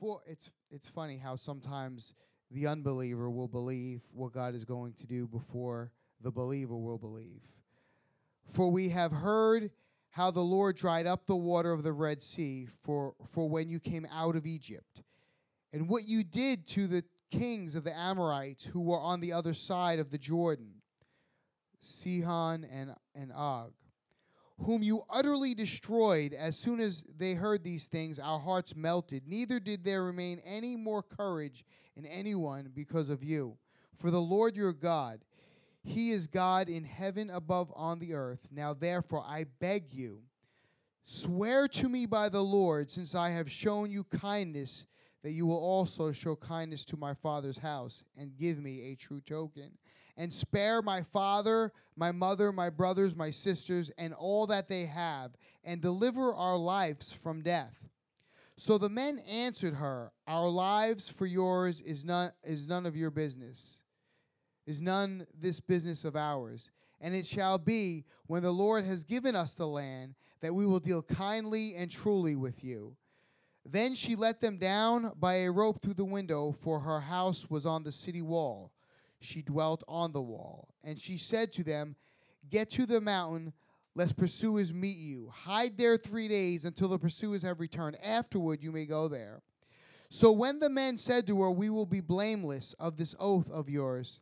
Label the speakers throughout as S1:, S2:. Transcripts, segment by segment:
S1: For it's it's funny how sometimes the unbeliever will believe what God is going to do before the believer will believe. For we have heard how the Lord dried up the water of the Red Sea for, for when you came out of Egypt, and what you did to the kings of the Amorites who were on the other side of the Jordan, Sihon and, and Og, whom you utterly destroyed as soon as they heard these things, our hearts melted. Neither did there remain any more courage in anyone because of you. For the Lord your God, he is God in heaven above on the earth. Now, therefore, I beg you, swear to me by the Lord, since I have shown you kindness, that you will also show kindness to my father's house and give me a true token. And spare my father, my mother, my brothers, my sisters, and all that they have, and deliver our lives from death. So the men answered her, Our lives for yours is none, is none of your business is none this business of ours. And it shall be, when the Lord has given us the land, that we will deal kindly and truly with you. Then she let them down by a rope through the window, for her house was on the city wall. She dwelt on the wall. And she said to them, Get to the mountain, lest pursuers meet you. Hide there three days until the pursuers have returned. Afterward, you may go there. So when the men said to her, We will be blameless of this oath of yours,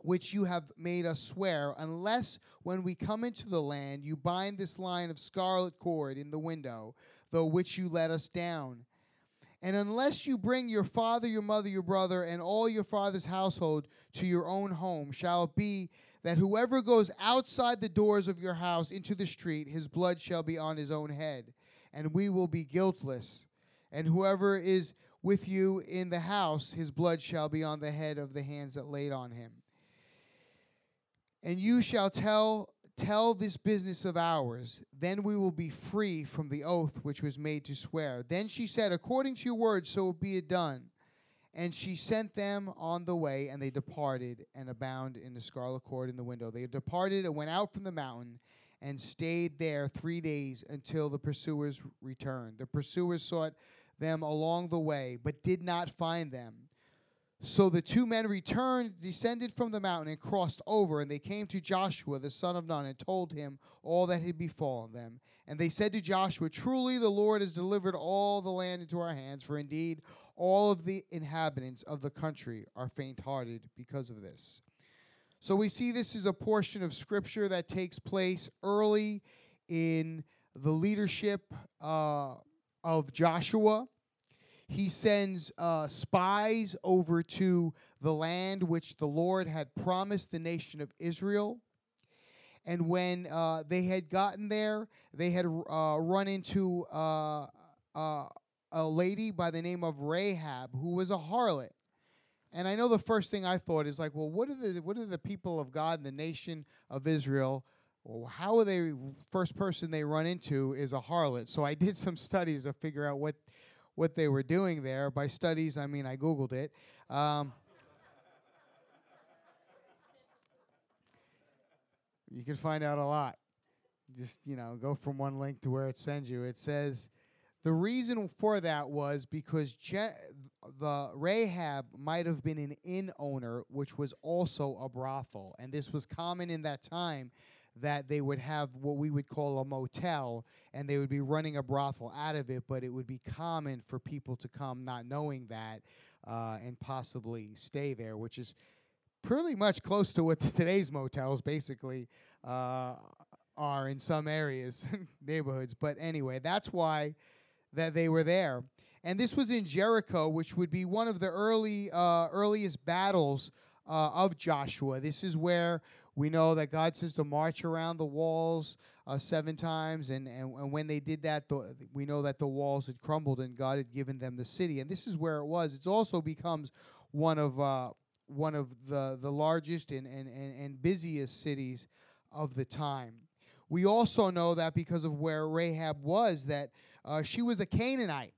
S1: which you have made us swear, unless when we come into the land you bind this line of scarlet cord in the window, though which you let us down. And unless you bring your father, your mother, your brother, and all your father's household to your own home, shall it be that whoever goes outside the doors of your house into the street, his blood shall be on his own head, and we will be guiltless. And whoever is with you in the house, his blood shall be on the head of the hands that laid on him. And you shall tell tell this business of ours, then we will be free from the oath which was made to swear. Then she said, According to your word, so be it done. And she sent them on the way, and they departed and abound in the scarlet cord in the window. They departed and went out from the mountain and stayed there three days until the pursuers returned. The pursuers sought them along the way, but did not find them. So the two men returned, descended from the mountain, and crossed over. And they came to Joshua, the son of Nun, and told him all that had befallen them. And they said to Joshua, Truly the Lord has delivered all the land into our hands, for indeed all of the inhabitants of the country are faint hearted because of this. So we see this is a portion of scripture that takes place early in the leadership uh, of Joshua he sends uh, spies over to the land which the Lord had promised the nation of Israel. And when uh, they had gotten there, they had uh, run into uh, uh, a lady by the name of Rahab, who was a harlot. And I know the first thing I thought is like, well, what are the what are the people of God and the nation of Israel? Well, how are they? First person they run into is a harlot. So I did some studies to figure out what what they were doing there. By studies, I mean I Googled it. Um, you can find out a lot. Just, you know, go from one link to where it sends you. It says the reason for that was because Je- the Rahab might have been an inn owner, which was also a brothel. And this was common in that time that they would have what we would call a motel and they would be running a brothel out of it, but it would be common for people to come not knowing that uh, and possibly stay there, which is pretty much close to what today's motels basically uh, are in some areas, neighborhoods. But anyway, that's why that they were there. And this was in Jericho, which would be one of the early uh, earliest battles uh, of Joshua. This is where we know that God says to march around the walls uh, seven times, and, and, and when they did that, the, we know that the walls had crumbled and God had given them the city. And this is where it was. It also becomes one of uh, one of the, the largest and, and, and, and busiest cities of the time. We also know that because of where Rahab was, that uh, she was a Canaanite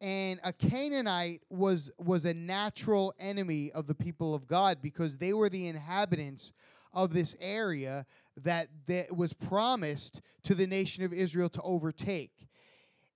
S1: and a Canaanite was was a natural enemy of the people of God because they were the inhabitants of this area that, that was promised to the nation of Israel to overtake.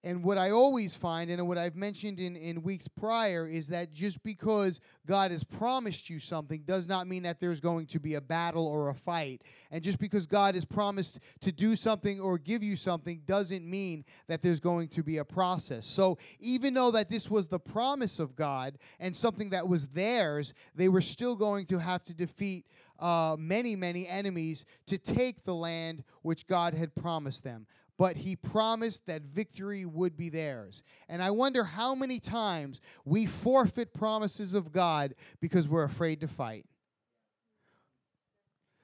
S1: And what I always find, and what I've mentioned in, in weeks prior, is that just because God has promised you something does not mean that there's going to be a battle or a fight. And just because God has promised to do something or give you something doesn't mean that there's going to be a process. So even though that this was the promise of God and something that was theirs, they were still going to have to defeat uh, many, many enemies to take the land which God had promised them but he promised that victory would be theirs. And I wonder how many times we forfeit promises of God because we're afraid to fight.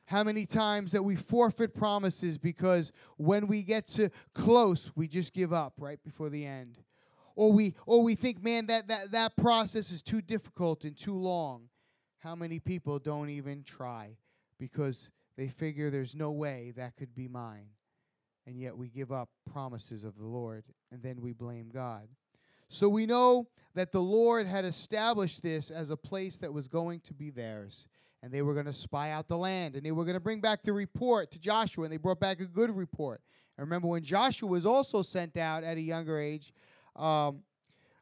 S1: How many times that we forfeit promises because when we get to close, we just give up right before the end. Or we or we think, man, that, that, that process is too difficult and too long. How many people don't even try because they figure there's no way that could be mine? And yet we give up promises of the Lord, and then we blame God. So we know that the Lord had established this as a place that was going to be theirs, and they were going to spy out the land, and they were going to bring back the report to Joshua, and they brought back a good report. And remember, when Joshua was also sent out at a younger age, um,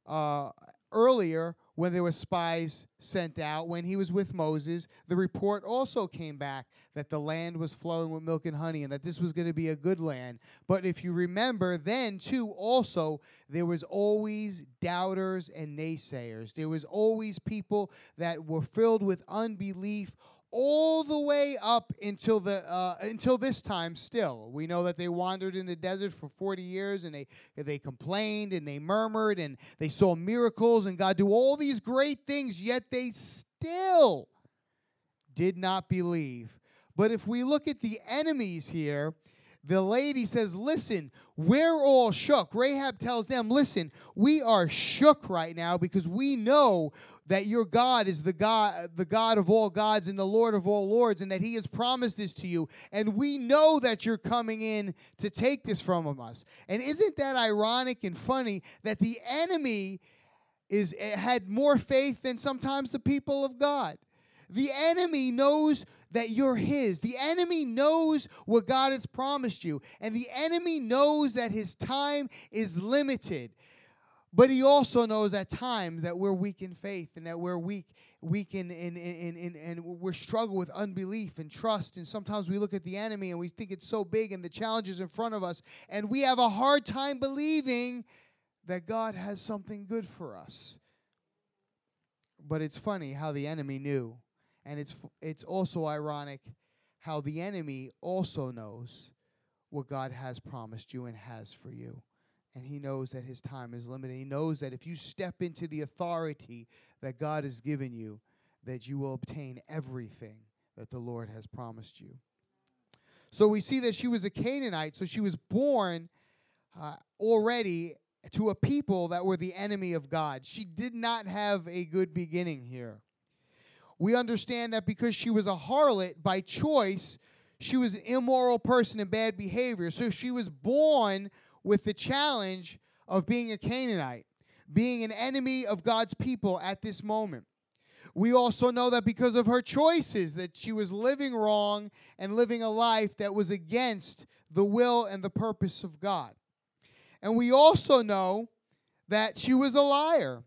S1: uh, earlier, when there were spies sent out, when he was with Moses, the report also came back that the land was flowing with milk and honey and that this was going to be a good land. But if you remember, then too, also, there was always doubters and naysayers. There was always people that were filled with unbelief all the way up until the uh, until this time still. We know that they wandered in the desert for 40 years and they they complained and they murmured and they saw miracles and God do all these great things yet they still did not believe. But if we look at the enemies here the lady says, Listen, we're all shook. Rahab tells them, Listen, we are shook right now because we know that your God is the God, the God of all gods and the Lord of all lords, and that He has promised this to you. And we know that you're coming in to take this from us. And isn't that ironic and funny that the enemy is eh, had more faith than sometimes the people of God? The enemy knows that you're his. The enemy knows what God has promised you, and the enemy knows that his time is limited. But he also knows at times that we're weak in faith and that we're weak, weak in, in, in, in, and we're struggle with unbelief and trust. And sometimes we look at the enemy and we think it's so big and the challenges in front of us, and we have a hard time believing that God has something good for us. But it's funny how the enemy knew. And it's, it's also ironic how the enemy also knows what God has promised you and has for you and he knows that his time is limited. He knows that if you step into the authority that God has given you, that you will obtain everything that the Lord has promised you. So we see that she was a Canaanite, so she was born uh, already to a people that were the enemy of God. She did not have a good beginning here. We understand that because she was a harlot by choice, she was an immoral person and bad behavior. So she was born with the challenge of being a Canaanite, being an enemy of God's people at this moment. We also know that because of her choices that she was living wrong and living a life that was against the will and the purpose of God. And we also know that she was a liar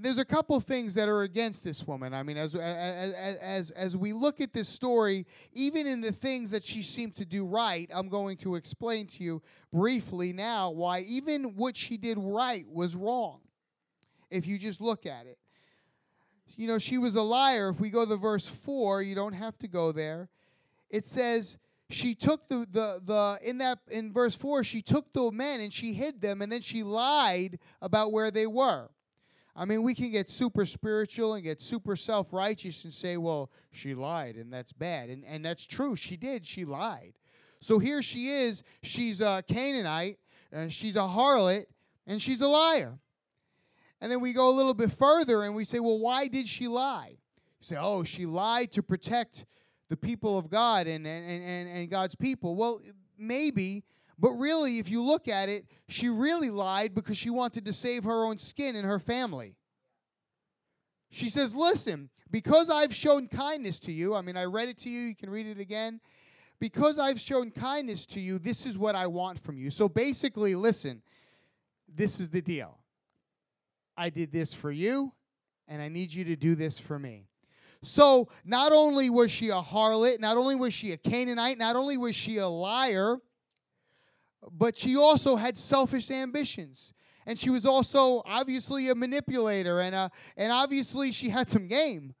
S1: there's a couple things that are against this woman. I mean, as, as as as we look at this story, even in the things that she seemed to do right, I'm going to explain to you briefly now why even what she did right was wrong. If you just look at it, you know, she was a liar. If we go to verse four, you don't have to go there. It says she took the the the in that in verse four, she took the men and she hid them, and then she lied about where they were. I mean, we can get super spiritual and get super self righteous and say, well, she lied and that's bad. And, and that's true. She did. She lied. So here she is. She's a Canaanite, and she's a harlot, and she's a liar. And then we go a little bit further and we say, well, why did she lie? You say, oh, she lied to protect the people of God and, and, and, and God's people. Well, maybe, but really, if you look at it, she really lied because she wanted to save her own skin and her family. She says, Listen, because I've shown kindness to you, I mean, I read it to you, you can read it again. Because I've shown kindness to you, this is what I want from you. So basically, listen, this is the deal. I did this for you, and I need you to do this for me. So, not only was she a harlot, not only was she a Canaanite, not only was she a liar, but she also had selfish ambitions. And she was also obviously a manipulator, and, a, and obviously she had some game.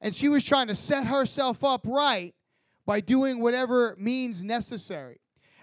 S1: And she was trying to set herself up right by doing whatever means necessary.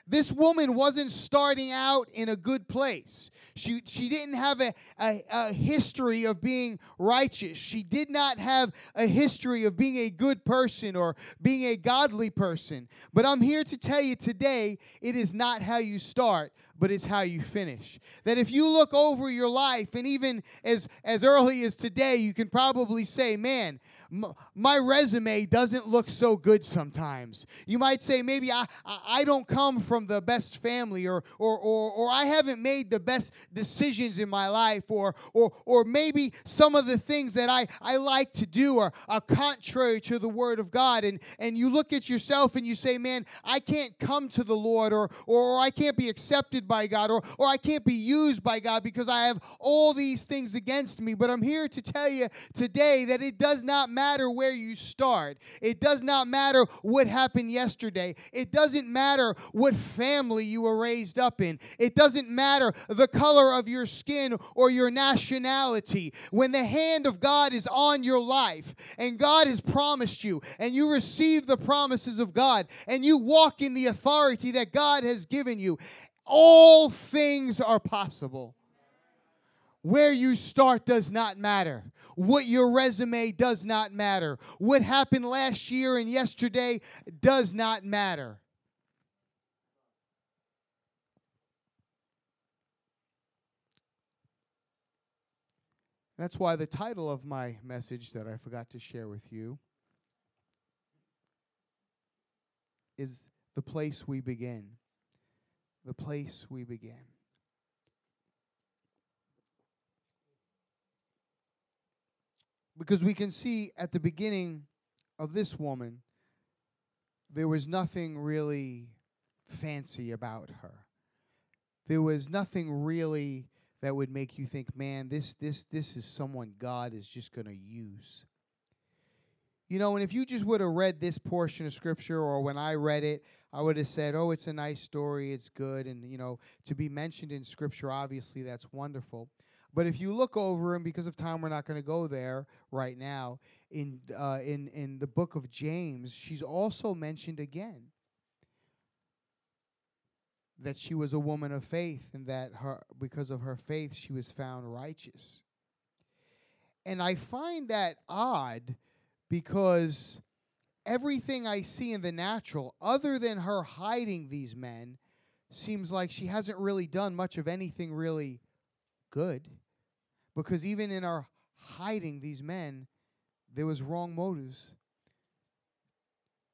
S1: This woman wasn't starting out in a good place. She, she didn't have a, a, a, history of being righteous. She did not have a history of being a good person or being a godly person. But I'm here to tell you today it is not how you start, but it's how you finish. That if you look over your life, and even as, as early as today, you can probably say, man, my resume doesn't look so good sometimes. You might say, maybe I, I don't come from the best family, or, or, or, or I haven't made the best decisions in my life, or, or, or maybe some of the things that I, I like to do are, are contrary to the Word of God. And, and you look at yourself and you say, man, I can't come to the Lord, or, or I can't be accepted by God, or, or I can't be used by God because I have all these things against me. But I'm here to tell you today that it does not matter where you start. It does not matter what happened yesterday. It doesn't matter what family you were raised up in. It doesn't matter the color of your skin or your nationality. When the hand of God is on your life and God has promised you and you receive the promises of God and you walk in the authority that God has given you, all things are possible. Where you start does not matter. What your resume does not matter. What happened last year and yesterday does not matter. That's why the title of my message that I forgot to share with you is The Place We Begin. The Place We Begin. Because we can see at the beginning of this woman, there was nothing really fancy about her. There was nothing really that would make you think, man, this this this is someone God is just going to use. You know, and if you just would have read this portion of scripture or when I read it, I would have said, "Oh, it's a nice story, it's good." And you know, to be mentioned in scripture obviously that's wonderful. But if you look over, and because of time, we're not going to go there right now. In uh, in in the book of James, she's also mentioned again that she was a woman of faith, and that her because of her faith, she was found righteous. And I find that odd because everything I see in the natural, other than her hiding these men, seems like she hasn't really done much of anything really good. Because even in our hiding these men, there was wrong motives.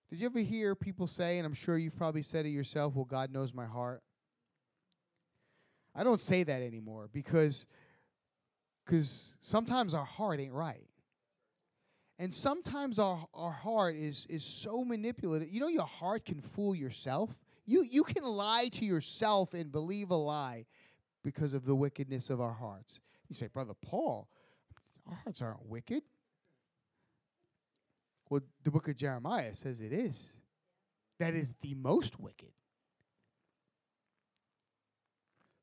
S1: Did you ever hear people say, and I'm sure you've probably said it yourself, well, God knows my heart? I don't say that anymore because because sometimes our heart ain't right. And sometimes our, our heart is is so manipulative. You know your heart can fool yourself. You you can lie to yourself and believe a lie because of the wickedness of our hearts. You say, Brother Paul, our hearts aren't wicked. Well, the book of Jeremiah says it is. That is the most wicked.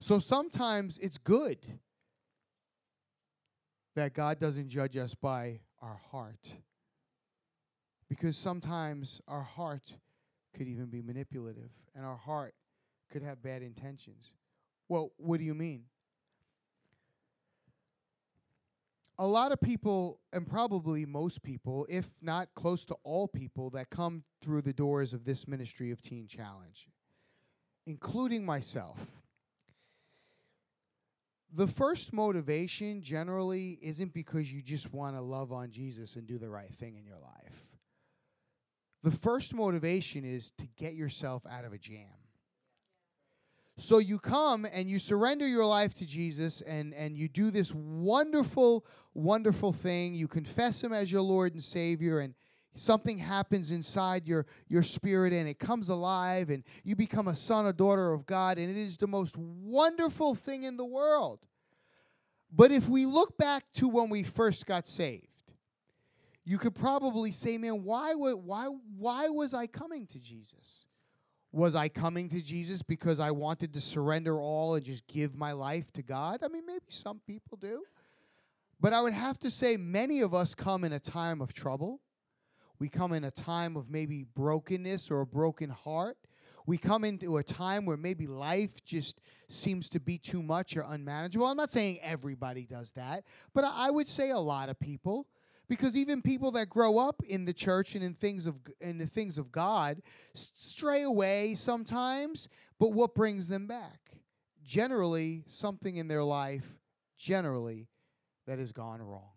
S1: So sometimes it's good that God doesn't judge us by our heart. Because sometimes our heart could even be manipulative and our heart could have bad intentions. Well, what do you mean? A lot of people, and probably most people, if not close to all people, that come through the doors of this ministry of Teen Challenge, including myself, the first motivation generally isn't because you just want to love on Jesus and do the right thing in your life. The first motivation is to get yourself out of a jam. So you come and you surrender your life to Jesus and, and you do this wonderful, wonderful thing. You confess Him as your Lord and Savior, and something happens inside your your spirit and it comes alive and you become a son or daughter of God and it is the most wonderful thing in the world. But if we look back to when we first got saved, you could probably say, man, why why why was I coming to Jesus? Was I coming to Jesus because I wanted to surrender all and just give my life to God? I mean, maybe some people do. But I would have to say many of us come in a time of trouble we come in a time of maybe brokenness or a broken heart. We come into a time where maybe life just seems to be too much or unmanageable. I'm not saying everybody does that, but I would say a lot of people because even people that grow up in the church and in things of in the things of God stray away sometimes, but what brings them back? Generally something in their life generally that has gone wrong.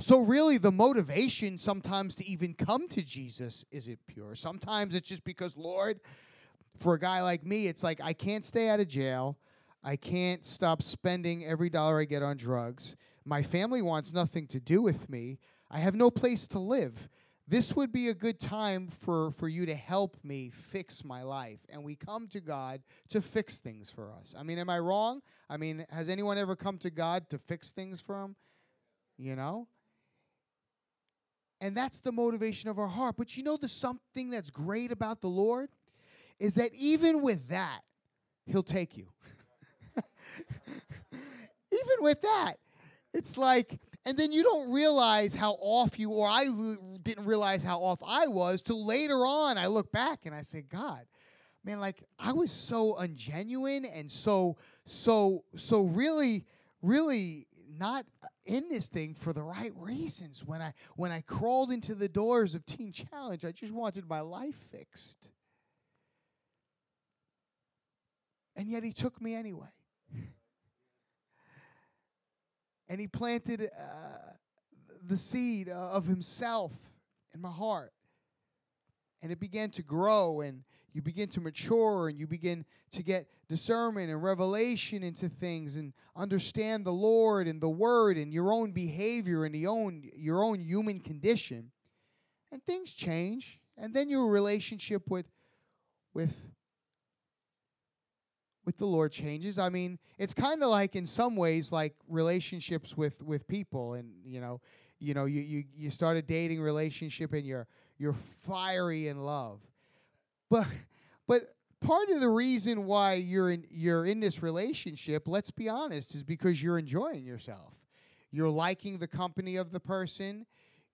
S1: So, really, the motivation sometimes to even come to Jesus isn't pure. Sometimes it's just because, Lord, for a guy like me, it's like I can't stay out of jail. I can't stop spending every dollar I get on drugs. My family wants nothing to do with me. I have no place to live. This would be a good time for, for you to help me fix my life. And we come to God to fix things for us. I mean, am I wrong? I mean, has anyone ever come to God to fix things for him? You know? And that's the motivation of our heart. But you know, the something that's great about the Lord is that even with that, He'll take you. even with that, it's like, and then you don't realize how off you, or I didn't realize how off I was till later on. I look back and I say, God, man, like I was so ungenuine and so, so, so really, really not in this thing for the right reasons. When I when I crawled into the doors of Teen Challenge, I just wanted my life fixed. And yet he took me anyway. And he planted uh, the seed of himself in my heart. And it began to grow and you begin to mature and you begin to get discernment and revelation into things and understand the Lord and the word and your own behavior and the own your own human condition. And things change. And then your relationship with with with the Lord changes. I mean, it's kind of like in some ways like relationships with with people and you know, you know, you you you start a dating relationship and you're you're fiery in love but but part of the reason why you're in you're in this relationship, let's be honest, is because you're enjoying yourself. You're liking the company of the person.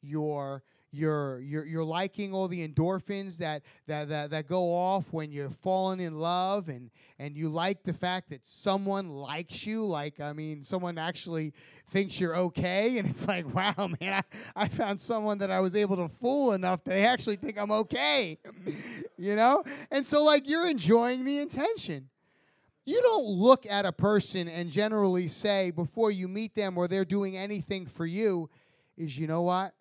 S1: You're you're you're you're liking all the endorphins that that that, that go off when you're falling in love and and you like the fact that someone likes you like i mean someone actually thinks you're okay and it's like wow man i, I found someone that i was able to fool enough that they actually think i'm okay you know? And so like you're enjoying the intention. You don't look at a person and generally say before you meet them or they're doing anything for you is you know what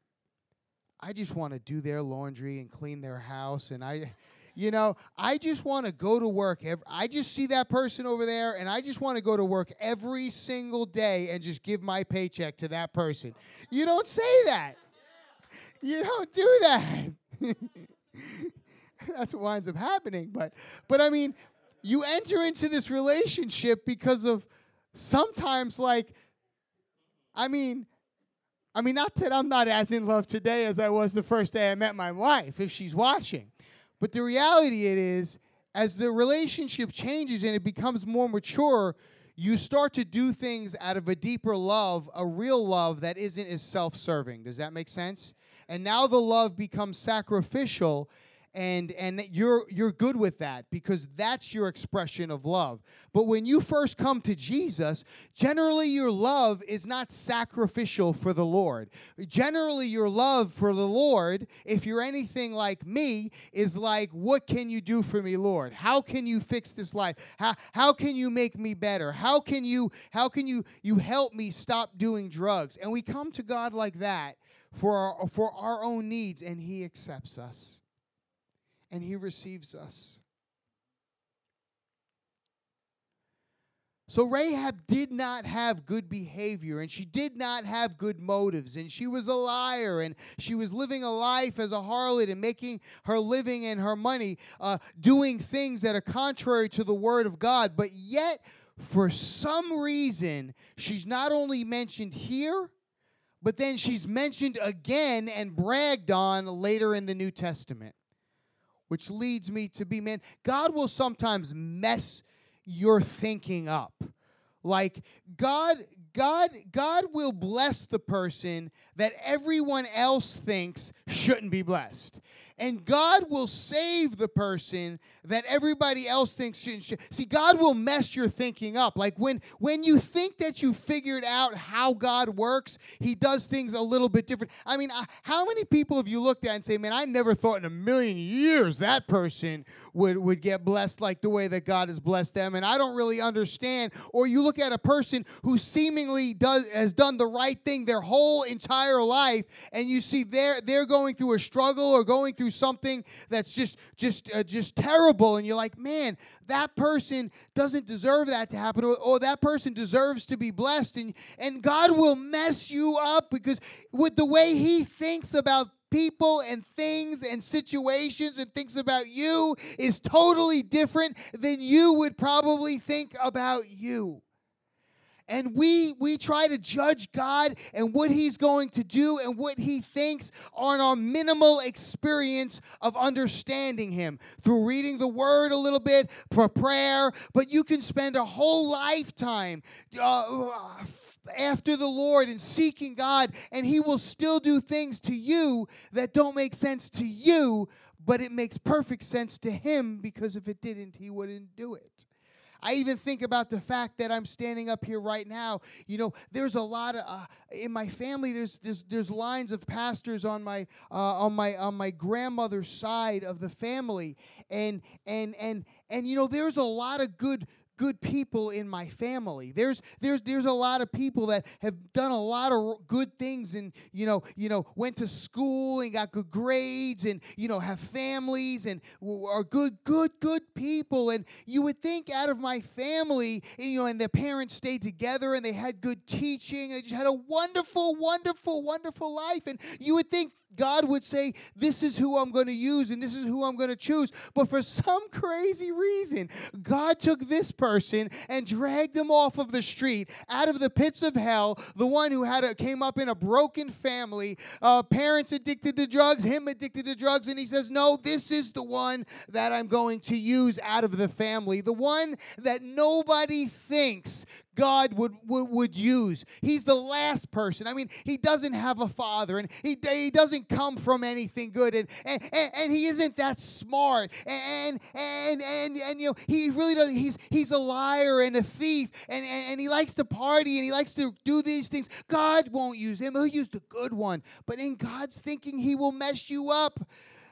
S1: I just want to do their laundry and clean their house. And I, you know, I just want to go to work. I just see that person over there and I just want to go to work every single day and just give my paycheck to that person. You don't say that. You don't do that. That's what winds up happening. But, but I mean, you enter into this relationship because of sometimes, like, I mean, I mean, not that I'm not as in love today as I was the first day I met my wife, if she's watching. But the reality it is, as the relationship changes and it becomes more mature, you start to do things out of a deeper love, a real love that isn't as self serving. Does that make sense? And now the love becomes sacrificial and and you're you're good with that because that's your expression of love. But when you first come to Jesus generally your love is not sacrificial for the Lord. Generally your love for the Lord if you're anything like me is like what can you do for me Lord? How can you fix this life? How how can you make me better? How can you how can you you help me stop doing drugs? And we come to God like that for our, for our own needs and he accepts us and He receives us. So Rahab did not have good behavior and she did not have good motives and she was a liar and she was living a life as a harlot and making her living and her money uh, doing things that are contrary to the word of God. But yet, for some reason, she's not only mentioned here, but then she's mentioned again and bragged on later in the New Testament. Which leads me to be, man, God will sometimes mess your thinking up. Like God God God will bless the person that everyone else thinks shouldn't be blessed and God will save the person that everybody else thinks should. See, God will mess your thinking up. Like when when you think that you figured out how God works, He does things a little bit different. I mean, how many people have you looked at and say, "Man, I never thought in a million years that person would would get blessed like the way that God has blessed them," and I don't really understand. Or you look at a person who seemingly does has done the right thing their whole entire life, and you see they're they're going through a struggle or going through something that's just just uh, just terrible and you're like man that person doesn't deserve that to happen or, or that person deserves to be blessed and and God will mess you up because with the way he thinks about people and things and situations and thinks about you is totally different than you would probably think about you and we we try to judge God and what he's going to do and what he thinks on our minimal experience of understanding him. Through reading the word a little bit for prayer but you can spend a whole lifetime uh, after the Lord and seeking God and he will still do things to you that don't make sense to you but it makes perfect sense to him because if it didn't he wouldn't do it I even think about the fact that I'm standing up here right now. You know, there's a lot of uh, in my family. There's, there's there's lines of pastors on my uh, on my on my grandmother's side of the family, and and and and you know, there's a lot of good good people in my family. There's there's there's a lot of people that have done a lot of good things and you know you know went to school and got good grades and you know have families and are good good good people and you would think out of my family you know and their parents stayed together and they had good teaching and just had a wonderful wonderful wonderful life and you would think God would say, This is who I'm going to use and this is who I'm going to choose. But for some crazy reason, God took this person and dragged him off of the street, out of the pits of hell, the one who had a, came up in a broken family, uh, parents addicted to drugs, him addicted to drugs. And he says, No, this is the one that I'm going to use out of the family, the one that nobody thinks God would, would, would use. He's the last person. I mean, he doesn't have a father and he, he doesn't come from anything good and, and, and, and he isn't that smart and, and, and, and, you know, he really doesn't, he's, he's a liar and a thief and, and, and he likes to party and he likes to do these things. God won't use him. He'll use the good one. But in God's thinking, he will mess you up.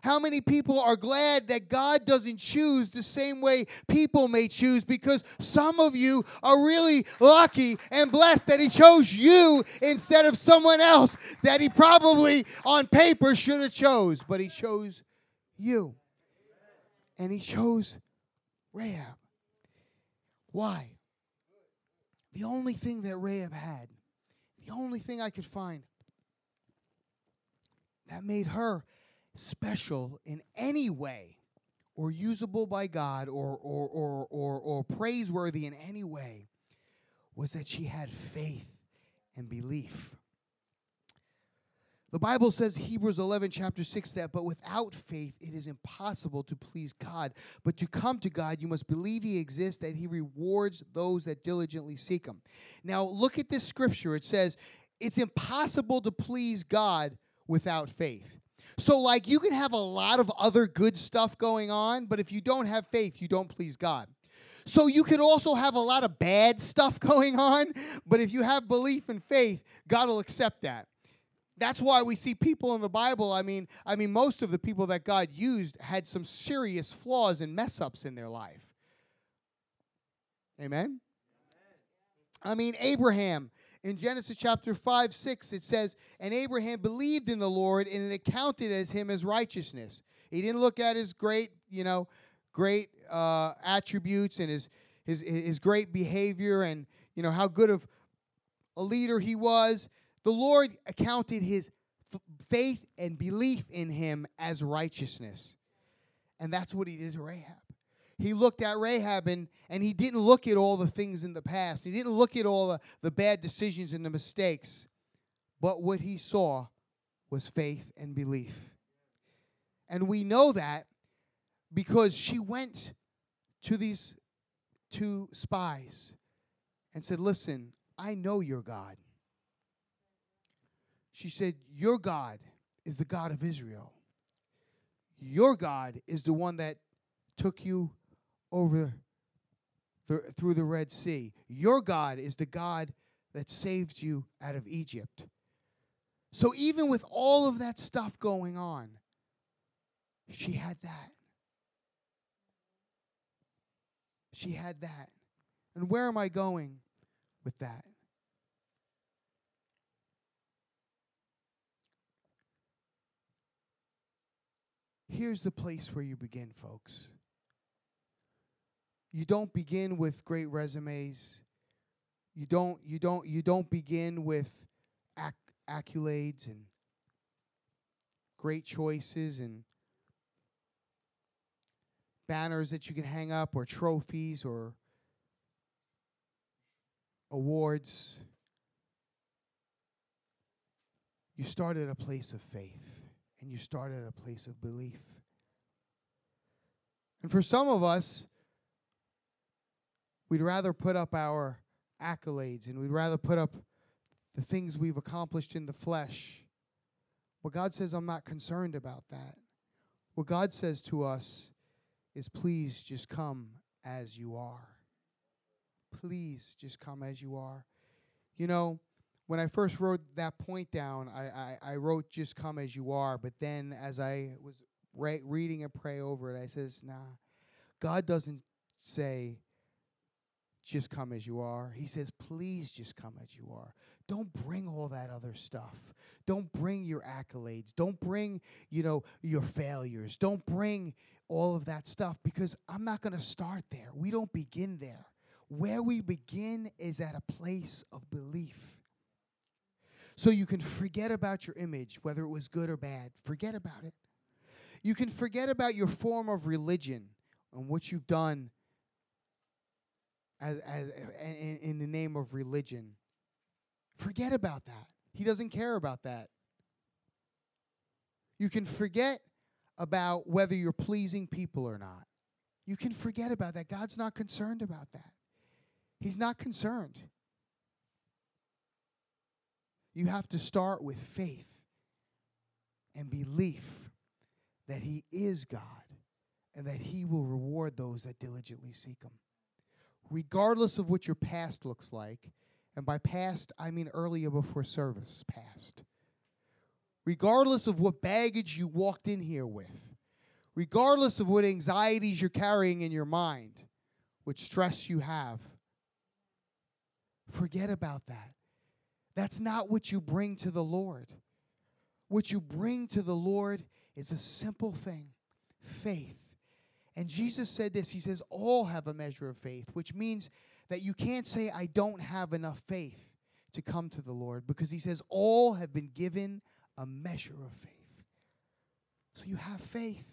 S1: How many people are glad that God doesn't choose the same way people may choose? Because some of you are really lucky and blessed that He chose you instead of someone else that He probably on paper should have chose, but He chose you. And He chose Rahab. Why? The only thing that Rahab had, the only thing I could find that made her special in any way or usable by God or, or, or, or, or praiseworthy in any way was that she had faith and belief. The Bible says, Hebrews 11, chapter 6, that, but without faith it is impossible to please God. But to come to God, you must believe He exists, that He rewards those that diligently seek Him. Now, look at this scripture. It says, it's impossible to please God without faith. So, like, you can have a lot of other good stuff going on, but if you don't have faith, you don't please God. So, you could also have a lot of bad stuff going on, but if you have belief and faith, God will accept that. That's why we see people in the Bible. I mean, I mean, most of the people that God used had some serious flaws and mess ups in their life. Amen. I mean, Abraham in Genesis chapter 5, 6, it says, And Abraham believed in the Lord, and it accounted as him as righteousness. He didn't look at his great, you know, great uh, attributes and his his his great behavior and you know how good of a leader he was, the Lord accounted his f- faith and belief in him as righteousness. And that's what he did to Rahab. He looked at Rahab and, and he didn't look at all the things in the past. He didn't look at all the, the bad decisions and the mistakes. But what he saw was faith and belief. And we know that because she went to these two spies and said, Listen, I know your God. She said, Your God is the God of Israel. Your God is the one that took you over the, through the Red Sea. Your God is the God that saved you out of Egypt. So even with all of that stuff going on, she had that. She had that. And where am I going with that? Here's the place where you begin, folks. You don't begin with great resumes. You don't you don't you don't begin with acc- accolades and great choices and banners that you can hang up or trophies or awards. You start at a place of faith and you start at a place of belief. And for some of us, we'd rather put up our accolades and we'd rather put up the things we've accomplished in the flesh. But God says, I'm not concerned about that. What God says to us is, please just come as you are. Please just come as you are. You know, when I first wrote that point down, I, I, I wrote just come as you are. But then as I was re- reading and pray over it, I says, nah, God doesn't say just come as you are. He says, please just come as you are. Don't bring all that other stuff. Don't bring your accolades. Don't bring, you know, your failures. Don't bring all of that stuff because I'm not going to start there. We don't begin there. Where we begin is at a place of belief. So you can forget about your image, whether it was good or bad. Forget about it. You can forget about your form of religion and what you've done as, as in, in the name of religion. Forget about that. He doesn't care about that. You can forget about whether you're pleasing people or not. You can forget about that. God's not concerned about that. He's not concerned. You have to start with faith and belief that He is God and that He will reward those that diligently seek Him. Regardless of what your past looks like, and by past, I mean earlier before service, past. Regardless of what baggage you walked in here with, regardless of what anxieties you're carrying in your mind, what stress you have, forget about that. That's not what you bring to the Lord. What you bring to the Lord is a simple thing faith. And Jesus said this He says, All have a measure of faith, which means that you can't say, I don't have enough faith to come to the Lord, because He says, All have been given a measure of faith. So you have faith.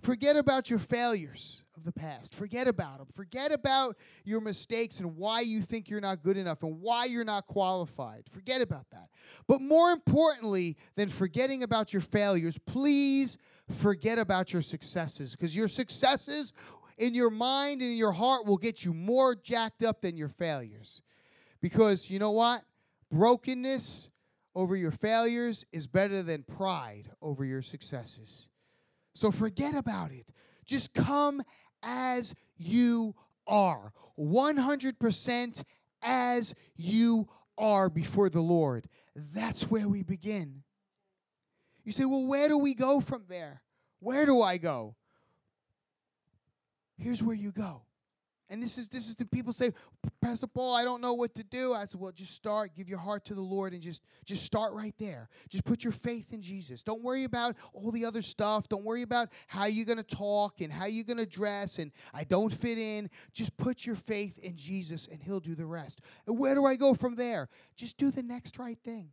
S1: Forget about your failures of the past. Forget about them. Forget about your mistakes and why you think you're not good enough and why you're not qualified. Forget about that. But more importantly than forgetting about your failures, please forget about your successes because your successes in your mind and in your heart will get you more jacked up than your failures. Because you know what? Brokenness over your failures is better than pride over your successes. So forget about it. Just come as you are, 100% as you are before the Lord. That's where we begin. You say, well, where do we go from there? Where do I go? Here's where you go. And this is this is the people say, Pastor Paul, I don't know what to do. I said, well, just start, give your heart to the Lord, and just just start right there. Just put your faith in Jesus. Don't worry about all the other stuff. Don't worry about how you're gonna talk and how you're gonna dress and I don't fit in. Just put your faith in Jesus, and He'll do the rest. And where do I go from there? Just do the next right thing.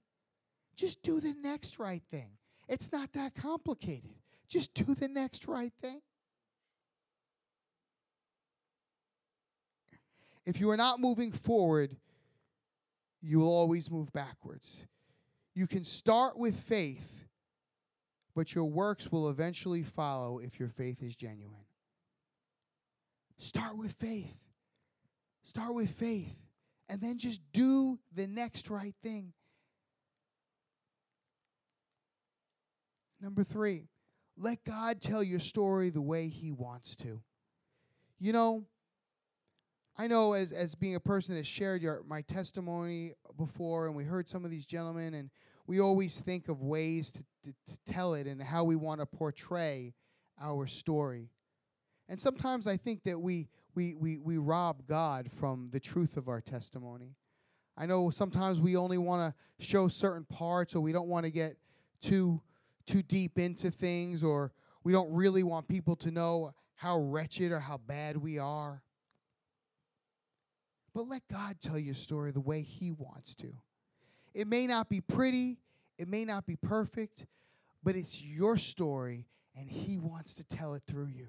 S1: Just do the next right thing. It's not that complicated. Just do the next right thing. If you are not moving forward, you will always move backwards. You can start with faith, but your works will eventually follow if your faith is genuine. Start with faith. Start with faith. And then just do the next right thing. Number three, let God tell your story the way He wants to. You know, I know as as being a person that shared your my testimony before, and we heard some of these gentlemen, and we always think of ways to, to, to tell it and how we want to portray our story. And sometimes I think that we we we we rob God from the truth of our testimony. I know sometimes we only want to show certain parts, or we don't want to get too too deep into things, or we don't really want people to know how wretched or how bad we are. But let God tell your story the way He wants to. It may not be pretty, it may not be perfect, but it's your story and He wants to tell it through you.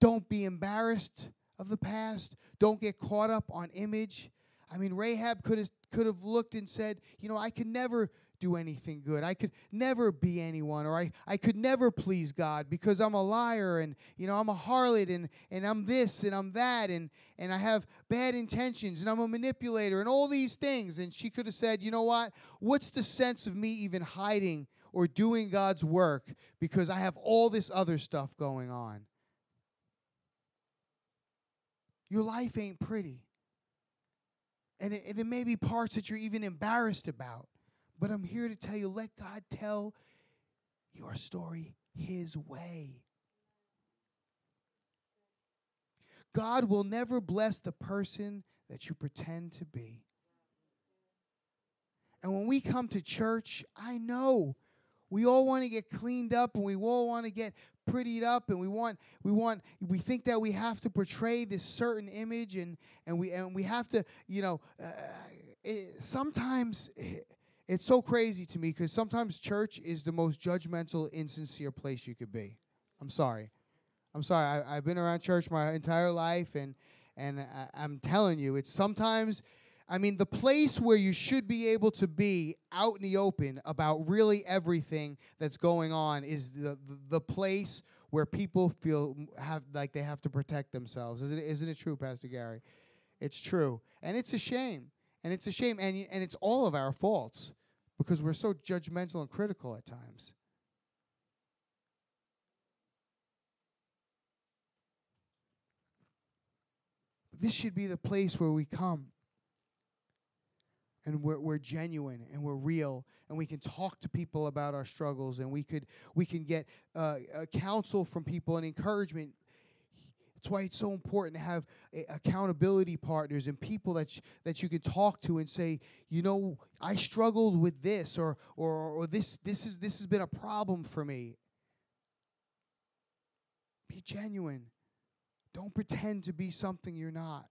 S1: Don't be embarrassed of the past. Don't get caught up on image. I mean, Rahab could have could have looked and said, you know, I could never do anything good. I could never be anyone, or I, I could never please God because I'm a liar and you know I'm a harlot and, and I'm this and I'm that and, and I have bad intentions and I'm a manipulator and all these things. And she could have said, you know what? What's the sense of me even hiding or doing God's work because I have all this other stuff going on? Your life ain't pretty. And it, and it may be parts that you're even embarrassed about. But I'm here to tell you let God tell your story His way. God will never bless the person that you pretend to be. And when we come to church, I know we all want to get cleaned up and we all want to get prettied up and we want we want we think that we have to portray this certain image and and we and we have to you know uh, it, sometimes it, it's so crazy to me because sometimes church is the most judgmental, insincere place you could be. I'm sorry. I'm sorry. I, have been around church my entire life, and and I, I'm telling you, it's sometimes. I mean, the place where you should be able to be out in the open about really everything that's going on is the the, place where people feel have like they have to protect themselves. Isn't it, isn't it true, Pastor Gary? It's true, and it's a shame. And it's a shame, and, and it's all of our faults because we're so judgmental and critical at times. This should be the place where we come and we're, we're genuine and we're real and we can talk to people about our struggles and we could we can get uh, counsel from people and encouragement that's why it's so important to have eh, accountability partners and people that, that you can talk to and say, you know, I struggled with this or, or, or this, this, is, this has been a problem for me. Be genuine. Don't pretend to be something you're not.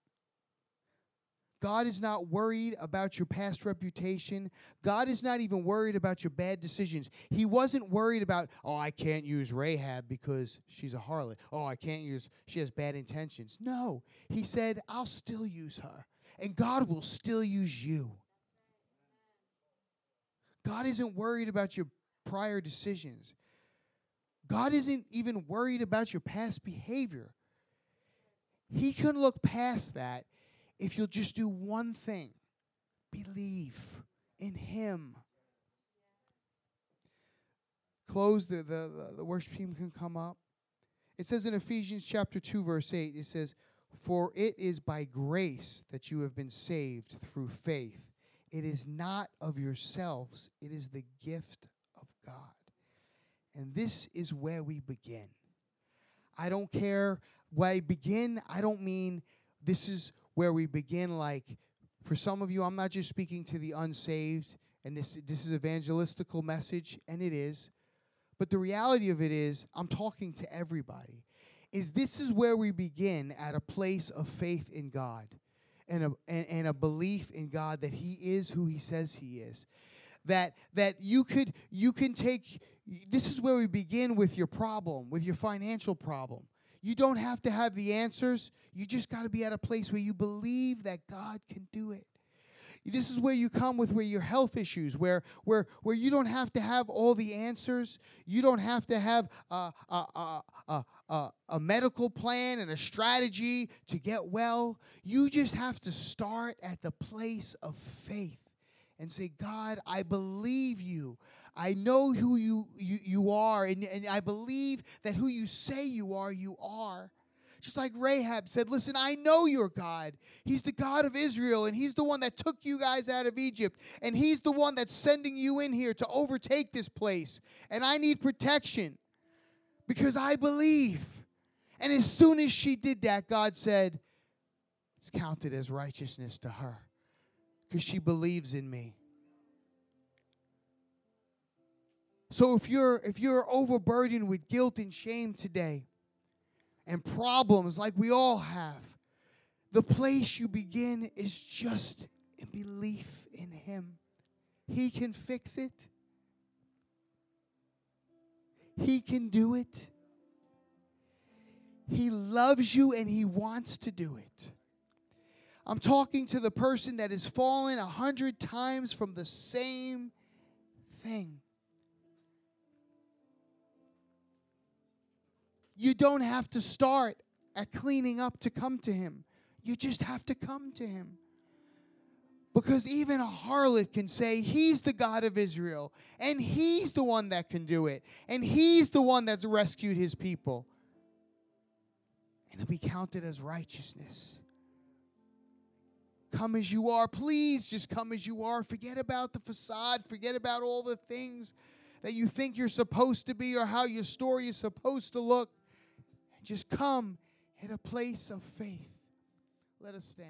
S1: God is not worried about your past reputation. God is not even worried about your bad decisions. He wasn't worried about, oh, I can't use Rahab because she's a harlot. Oh, I can't use, she has bad intentions. No, he said, I'll still use her. And God will still use you. God isn't worried about your prior decisions. God isn't even worried about your past behavior. He can look past that if you'll just do one thing believe in Him. Close, the, the, the worship team can come up. It says in Ephesians chapter 2, verse 8, it says, For it is by grace that you have been saved through faith. It is not of yourselves, it is the gift of God. And this is where we begin. I don't care by begin, I don't mean this is where we begin like for some of you, I'm not just speaking to the unsaved, and this this is evangelistical message, and it is. But the reality of it is, I'm talking to everybody. Is this is where we begin at a place of faith in God and a, and, and a belief in God that He is who He says He is. That that you could you can take this is where we begin with your problem, with your financial problem. You don't have to have the answers. You just got to be at a place where you believe that God can do it. This is where you come with where your health issues, where where where you don't have to have all the answers. You don't have to have a, a, a, a, a medical plan and a strategy to get well. You just have to start at the place of faith and say, God, I believe you. I know who you, you, you are, and, and I believe that who you say you are, you are. Just like Rahab said, Listen, I know your God. He's the God of Israel, and He's the one that took you guys out of Egypt, and He's the one that's sending you in here to overtake this place. And I need protection because I believe. And as soon as she did that, God said, It's counted as righteousness to her because she believes in me. So if you're if you're overburdened with guilt and shame today and problems like we all have, the place you begin is just in belief in him. He can fix it. He can do it. He loves you and he wants to do it. I'm talking to the person that has fallen a hundred times from the same thing. You don't have to start at cleaning up to come to Him. You just have to come to Him. Because even a harlot can say, He's the God of Israel, and He's the one that can do it, and He's the one that's rescued His people. And it'll be counted as righteousness. Come as you are. Please just come as you are. Forget about the facade, forget about all the things that you think you're supposed to be or how your story is supposed to look. Just come in a place of faith. Let us stand.